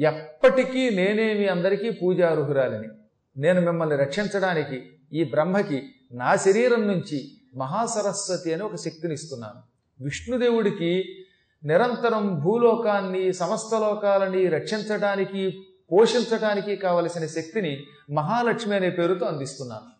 ఎప్పటికీ నేనే మీ అందరికీ పూజార్హురాలిని. నేను మిమ్మల్ని రక్షించడానికి ఈ బ్రహ్మకి నా శరీరం నుంచి మహాసరస్వతి అని ఒక శక్తిని ఇస్తున్నాను. విష్ణుదేవుడికి నిరంతరం భూలోకాన్ని సమస్త లోకాలని రక్షించడానికి పోషించడానికి కావలసిన శక్తిని మహాలక్ష్మి అనే పేరుతో అందిస్తున్నాను.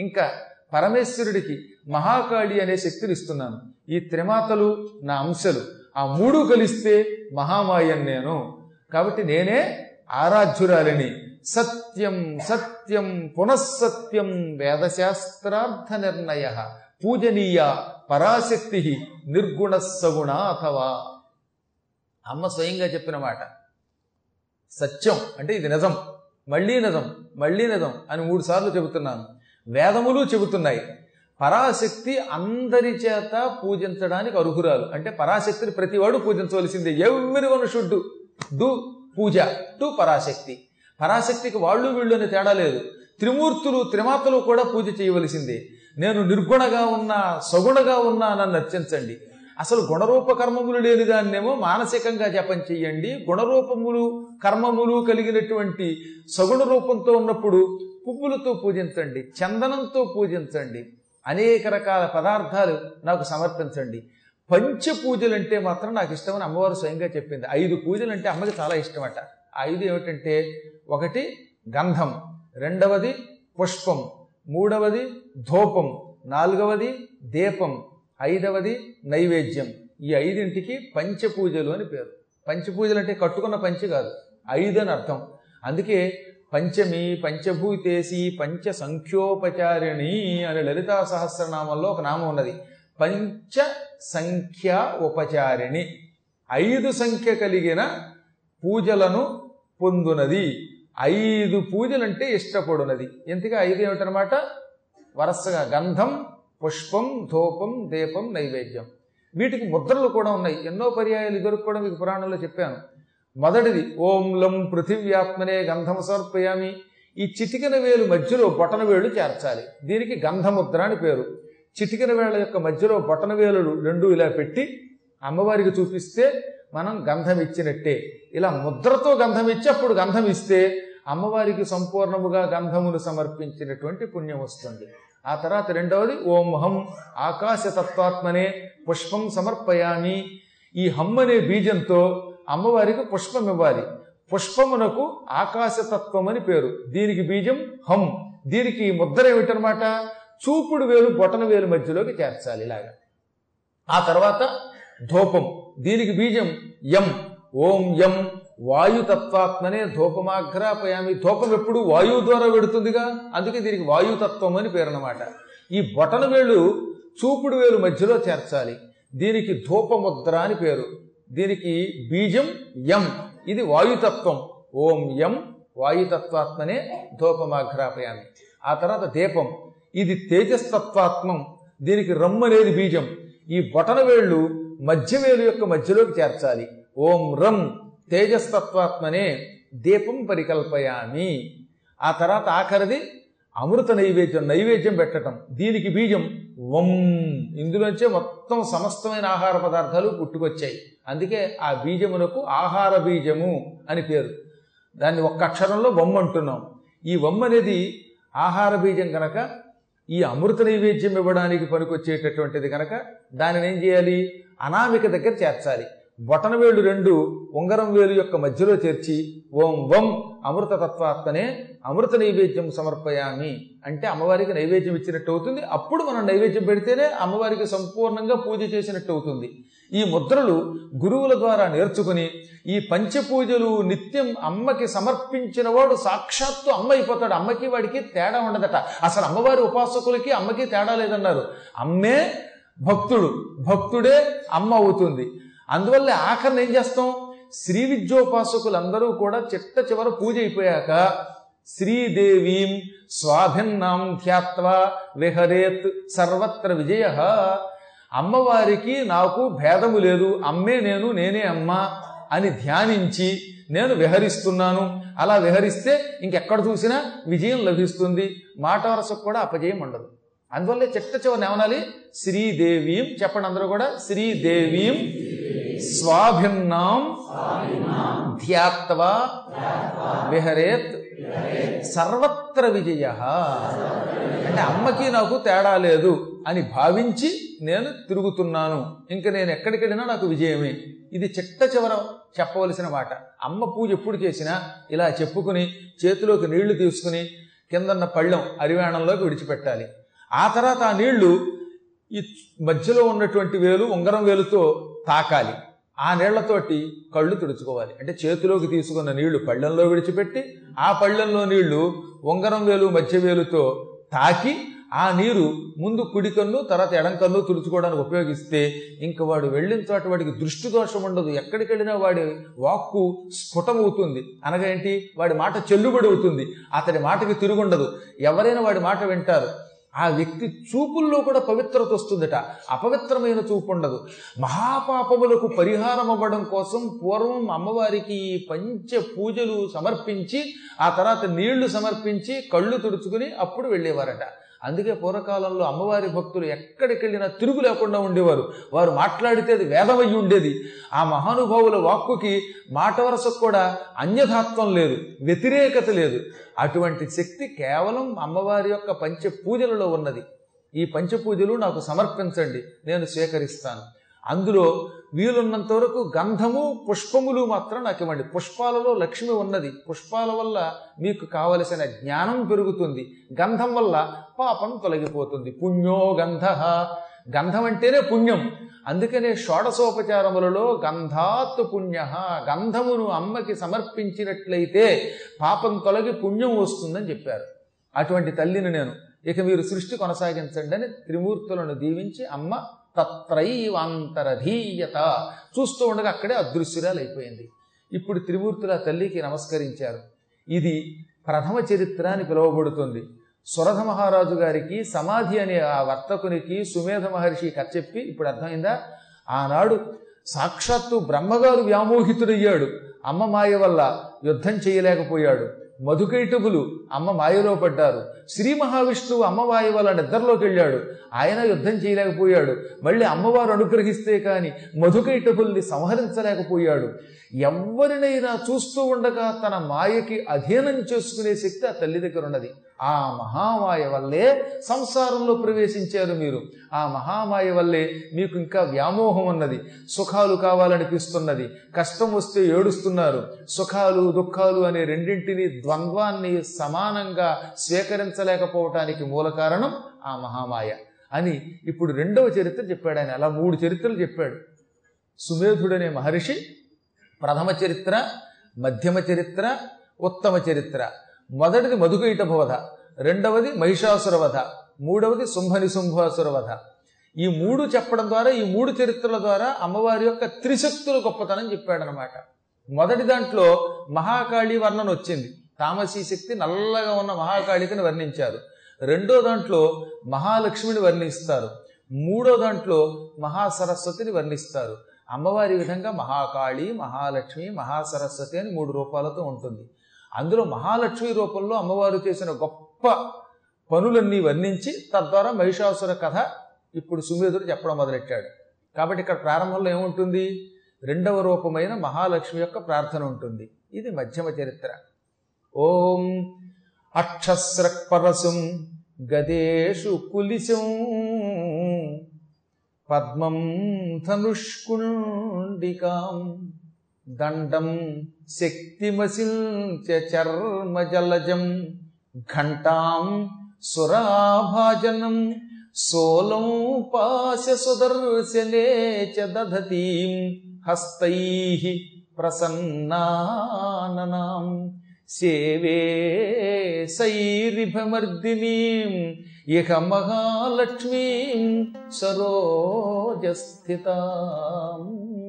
ఇంకా పరమేశ్వరుడికి మహాకాళి అనే శక్తిని ఇస్తున్నాను. ఈ త్రిమాతలు నా అంశలు. ఆ మూడు కలిస్తే మహామాయన్ నేను. కాబట్టి నేనే ఆరాధ్యురాలిని. సత్యం సత్యం పునఃసత్యం వేదశాస్త్రార్థ నిర్ణయ. పూజనీయ పరాశక్తి నిర్గుణ సగుణ అథవా. అమ్మ స్వయంగా చెప్పిన మాట. సత్యం అంటే ఇది నిజం. మళ్ళీ నిజం మళ్ళీ నిజం అని మూడు సార్లు చెబుతున్నాను. వేదములు చెబుతున్నాయి. పరాశక్తి అందరి చేత పూజించడానికి అర్హురాలు. అంటే పరాశక్తిని ప్రతివాడు పూజించవలసిందే. Everyone should do puja to Parashakti. పరాశక్తికి వాళ్ళు వీళ్ళు అనే తేడా లేదు. త్రిమూర్తులు త్రిమాతలు కూడా పూజ చేయవలసిందే. నేను నిర్గుణగా ఉన్నా సగుణగా ఉన్నా నన్ను అర్చించండి అసలు గుణరూప కర్మములు లేని దాన్నేమో మానసికంగా జపం చెయ్యండి గుణరూపములు కర్మములు కలిగినటువంటి సగుణ రూపంతో ఉన్నప్పుడు పువ్వులతో పూజించండి చందనంతో పూజించండి. అనేక రకాల పదార్థాలు నాకు సమర్పించండి. పంచ పూజలు అంటే మాత్రం నాకు ఇష్టమని అమ్మవారు స్వయంగా చెప్పింది. ఐదు పూజలు అంటే అమ్మకి చాలా ఇష్టమట. ఐదు ఏమిటంటే ఒకటి గంధం రెండవది పుష్పం మూడవది ధూపం నాలుగవది దీపం ఐదవది నైవేద్యం. ఈ ఐదింటికి పంచపూజలు అని పేరు. పంచపూజలు అంటే కట్టుకున్న పంచి కాదు ఐదు అని అర్థం. అందుకే పంచమి పంచభూతేసి పంచ సంఖ్యోపచారిణి అనే లలితా సహస్రనామంలో ఒక నామం ఉన్నది. పంచ సంఖ్య ఉపచారిణి. ఐదు సంఖ్య కలిగిన పూజలను పొందునది. ఐదు పూజలంటే ఇష్టపడునది. ఎందుకంటే ఐదు ఏమిటనమాట వరుసగా గంధం పుష్పం ధూపం దీపం నైవేద్యం. వీటికి ముద్రలు కూడా ఉన్నాయి. ఎన్నో పర్యాయాలు ఇదివరకు కూడా మీకు పురాణంలో చెప్పాను. మొదటిది ఓం లం పృథివ్యాత్మనే గంధం సమర్పయామి. ఈ చితికిన వేలు మధ్యలో బొటన వేలు చేర్చాలి. దీనికి గంధముద్ర అని పేరు. చిటికిన వేళ యొక్క మధ్యలో బొటన వేలులు రెండు ఇలా పెట్టి అమ్మవారికి చూపిస్తే మనం గంధం ఇచ్చినట్టే ఇలా ముద్రతో గంధం ఇచ్చి అప్పుడు గంధం ఇస్తే అమ్మవారికి సంపూర్ణముగా గంధమును సమర్పించినటువంటి పుణ్యం వస్తుంది. ఆ తర్వాత రెండవది ఓం హం ఆకాశతత్వాత్మనే పుష్పం సమర్పయామి. ఈ హమ్ అనే బీజంతో అమ్మవారికి పుష్పం ఇవ్వాలి. పుష్పమునకు ఆకాశతత్వం అని పేరు. దీనికి బీజం హం. దీనికి ముద్ర ఏమిటనమాట చూపుడు వేలు బొటన వేలు మధ్యలోకి చేర్చాలి ఇలాగా. ఆ తర్వాత ధూపం. దీనికి బీజం యం ఓం యం వాయుతత్వాత్మనే ధూపమాగ్రాపయామి ధూపం ఎప్పుడు వాయువు ద్వారా పెడుతుందిగా అందుకే దీనికి వాయుతత్వం అని పేరు అన్నమాట ఈ బొటన వేలు చూపుడు వేలు మధ్యలో చేర్చాలి. దీనికి ధూపముద్ర అని పేరు. దీనికి బీజం యం ఇది వాయుతత్వం. ఓం యం వాయుతత్వాత్మనే ధూపమాఘ్రాపయామి. ఆ తర్వాత దీపం. ఇది తేజస్తత్వాత్మం. దీనికి రమ్ అనేది బీజం. ఈ బొటన వేళ్ళు మధ్యవేలు యొక్క మధ్యలోకి చేర్చాలి. ఓం రం తేజస్తత్వాత్మనే దీపం పరికల్పయామి. ఆ తర్వాత ఆఖరిది అమృత నైవేద్యం నైవేద్యం పెట్టడం దీనికి బీజం వం ఇందులోంచే మొత్తం సమస్తమైన ఆహార పదార్థాలు పుట్టుకొచ్చాయి. అందుకే ఆ బీజమునకు ఆహార బీజము అని పేరు. దాన్ని ఒక్క అక్షరంలో వమ్ అంటున్నాం. ఈ వమ్ అనేది ఆహార బీజం కనుక ఈ అమృత నైవేద్యం ఇవ్వడానికి పనికొచ్చేటటువంటిది కనుక దానిని ఏం చేయాలి? అనామిక దగ్గర చేర్చాలి. బొటన వేలు రెండు ఉంగరం వేలు యొక్క మధ్యలో చేర్చి ఓం వం అమృత తత్వాత్మనే అమృత నైవేద్యం సమర్పయామి అంటే అమ్మవారికి నైవేద్యం ఇచ్చినట్టు అవుతుంది. అప్పుడు మనం నైవేద్యం పెడితేనే అమ్మవారికి సంపూర్ణంగా పూజ చేసినట్టు అవుతుంది. ఈ ముద్రలు గురువుల ద్వారా నేర్చుకుని ఈ పంచపూజలు నిత్యం అమ్మకి సమర్పించిన వాడు సాక్షాత్తు అమ్మ అయిపోతాడు. అమ్మకి వాడికి తేడా ఉండదట. అసలు అమ్మవారి ఉపాసకులకి అమ్మకి తేడా లేదన్నారు. అమ్మే భక్తుడు భక్తుడే అమ్మ అవుతుంది. అందువల్ల ఆఖరిని ఏం చేస్తాం? శ్రీ విద్యోపాసకులందరూ కూడా చిట్ట చివర పూజ అయిపోయాక శ్రీదేవీం స్వాభిన్నాం ధ్యాత్వా విహరేత్ సర్వత్ర విజయ అమ్మవారికి నాకు భేదము లేదు. అమ్మే నేను నేనే అమ్మ అని ధ్యానించి నేను విహరిస్తున్నాను. అలా విహరిస్తే ఇంకెక్కడ చూసినా విజయం లభిస్తుంది. మాట వరసకు కూడా అపజయం ఉండదు. అందువల్లే చిట్ట చివరిని ఏమనాలి? శ్రీదేవీం చెప్పండి అందరూ కూడా. శ్రీదేవీం స్వాభిన్నాం ధ్యాత్వా విహరేత్. సర్వత్ర విజయ. అంటే అమ్మకి నాకు తేడా లేదు అని భావించి నేను తిరుగుతున్నాను. ఇంకా నేను ఎక్కడికెళ్ళినా నాకు విజయమే. ఇది చిట్ట చివర చెప్పవలసిన మాట. అమ్మ పూజ ఎప్పుడు చేసినా ఇలా చెప్పుకుని చేతిలోకి నీళ్ళు తీసుకుని కిందన్న పళ్ళెం అరివేణంలోకి విడిచిపెట్టాలి. ఆ తర్వాత ఆ నీళ్ళు ఈ మధ్యలో ఉన్నటువంటి వేలు ఉంగరం వేలుతో తాకాలి. ఆ నీళ్ళతోటి కళ్ళు తుడుచుకోవాలి. అంటే చేతిలోకి తీసుకున్న నీళ్ళు పళ్ళెంలో విడిచిపెట్టి ఆ పళ్ళెంలో నీళ్ళు ఉంగరం వేలు మధ్య వేలుతో తాకి ఆ నీరు ముందు కుడి కన్ను తర్వాత ఎడం కన్ను తుడుచుకోవడానికి ఉపయోగిస్తే ఇంక వాడు వెళ్ళిన చోట వాడికి దృష్టి దోషం ఉండదు. ఎక్కడికి వెళ్ళినా వాడి వాక్కు స్ఫుటమవుతుంది. అనగా ఏంటి? వాడి మాట చెల్లుబడి అవుతుంది. అతడి మాటకి తిరుగుండదు. ఎవరైనా వాడి మాట వింటారు. ఆ వ్యక్తి చూపుల్లో కూడా పవిత్రత వస్తుందట. అపవిత్రమైన చూపు ఉండదు. మహాపాపములకు పరిహారం అవ్వడం కోసం పూర్వం అమ్మవారికి పంచ పూజలు సమర్పించి ఆ తర్వాత నీళ్ళు సమర్పించి కళ్ళు తుడుచుకుని అప్పుడు వెళ్ళేవారట. అందుకే పూర్వకాలంలో అమ్మవారి భక్తులు ఎక్కడికెళ్ళినా తిరుగు లేకుండా ఉండేవారు. వారు మాట్లాడితే అది వేదమయ్యి ఉండేది. ఆ మహానుభావుల వాక్కుకి మాట వరసకు కూడా అన్యథాత్వం లేదు వ్యతిరేకత లేదు. అటువంటి శక్తి కేవలం అమ్మవారి యొక్క పంచ పూజలలో ఉన్నది. ఈ పంచపూజలు నాకు సమర్పించండి నేను స్వీకరిస్తాను. అందులో వీలున్నంత వరకు గంధము పుష్పములు మాత్రం నాకు ఇవ్వండి. పుష్పాలలో లక్ష్మి ఉన్నది. పుష్పాల వల్ల మీకు కావలసిన జ్ఞానం పెరుగుతుంది. గంధం వల్ల పాపం తొలగిపోతుంది. పుణ్యో గంధ. గంధం అంటేనే పుణ్యం. అందుకనే షోడశోపచారములలో గంధాత్ పుణ్య. గంధమును అమ్మకి సమర్పించినట్లయితే పాపం తొలగి పుణ్యం వస్తుందని చెప్పారు. అటువంటి తల్లిని నేను. ఇక మీరు సృష్టి కొనసాగించండి అని త్రిమూర్తులను దీవించి అమ్మ తత్రైవాంతరధీయత. చూస్తూ ఉండగా అక్కడే అదృశ్యురాలు అయిపోయింది ఇప్పుడు త్రిమూర్తుల తల్లికి నమస్కరించారు. ఇది ప్రథమ చరిత్ర అని పిలువబడుతుంది. సురథ మహారాజు గారికి సమాధి అనే ఆ వర్తకునికి సుమేధ మహర్షి కథ చెప్పి ఇప్పుడు అర్థమైందా? ఆనాడు సాక్షాత్తు బ్రహ్మగారు వ్యామోహితుడయ్యాడు. అమ్మ మాయ వల్ల యుద్ధం చేయలేకపోయాడు. మధుకైటబులు అమ్మ మాయలో పడ్డారు. శ్రీ మహావిష్ణువు అమ్మ వల్ల నిద్రలోకి వెళ్ళాడు. ఆయన యుద్ధం చేయలేకపోయాడు. మళ్ళీ అమ్మవారు అనుగ్రహిస్తే కాని మధుకైటబుల్ని సంహరించలేకపోయాడు. ఎవరినైనా చూస్తూ ఉండగా తన మాయకి అధీనం చేసుకునే శక్తి ఆ తల్లి దగ్గర ఉన్నది. ఆ మహామాయ వల్లే సంసారంలో ప్రవేశించారు మీరు. ఆ మహామాయ వల్లే మీకు ఇంకా వ్యామోహం ఉన్నది. సుఖాలు కావాలనిపిస్తున్నది. కష్టం వస్తే ఏడుస్తున్నారు. సుఖాలు దుఃఖాలు అనే రెండింటిని ద్వంద్వాన్ని సమానంగా స్వీకరించలేకపోవటానికి మూల కారణం ఆ మహామాయ అని ఇప్పుడు రెండవ చరిత్ర చెప్పాడు ఆయన. అలా మూడు చరిత్రలు చెప్పాడు. సుమేధుడనే మహర్షి ప్రథమ చరిత్ర మధ్యమ చరిత్ర ఉత్తమ చరిత్ర. మొదటిది మధుకైట బోధ రెండవది మహిషాసుర వధ మూడవది శుంభనిశుంభాసుర వధ ఈ మూడు చెప్పడం ద్వారా ఈ మూడు చరిత్రల ద్వారా అమ్మవారి యొక్క త్రిశక్తుల గొప్పతనం చెప్పాడనమాట మొదటి దాంట్లో మహాకాళి వర్ణన వచ్చింది. తామసీ శక్తి నల్లగా ఉన్న మహాకాళికని వర్ణించారు. రెండో దాంట్లో మహాలక్ష్మిని వర్ణిస్తారు. మూడో దాంట్లో మహాసరస్వతిని వర్ణిస్తారు. అమ్మవారి విధంగా మహాకాళి మహాలక్ష్మి మహాసరస్వతి అని మూడు రూపాలతో ఉంటుంది. అందులో మహాలక్ష్మి రూపంలో అమ్మవారు చేసిన గొప్ప పనులన్నీ వర్ణించి తద్వారా మహిషాసుర కథ ఇప్పుడు సుమేధుడు చెప్పడం మొదలెట్టాడు. కాబట్టి ఇక్కడ ప్రారంభంలో ఏముంటుంది? రెండవ రూపమైన మహాలక్ష్మి యొక్క ప్రార్థన ఉంటుంది. ఇది మధ్యమ చరిత్ర. ఓం అక్షస్రక్పరసుం గదేషు కులిశం పద్మం ధనుష్కుండికాం దండం శక్తిమసిల్చ చర్మజలజం ఘంటాం సురాభాజనం సోలం పాశ సుదర్శనే చ దధతీం हस्त प्रसन्नाननाम् सेवे सैरिभमर्दिनीम् इह महालक्ष्मीम् सरोजस्थिताम्।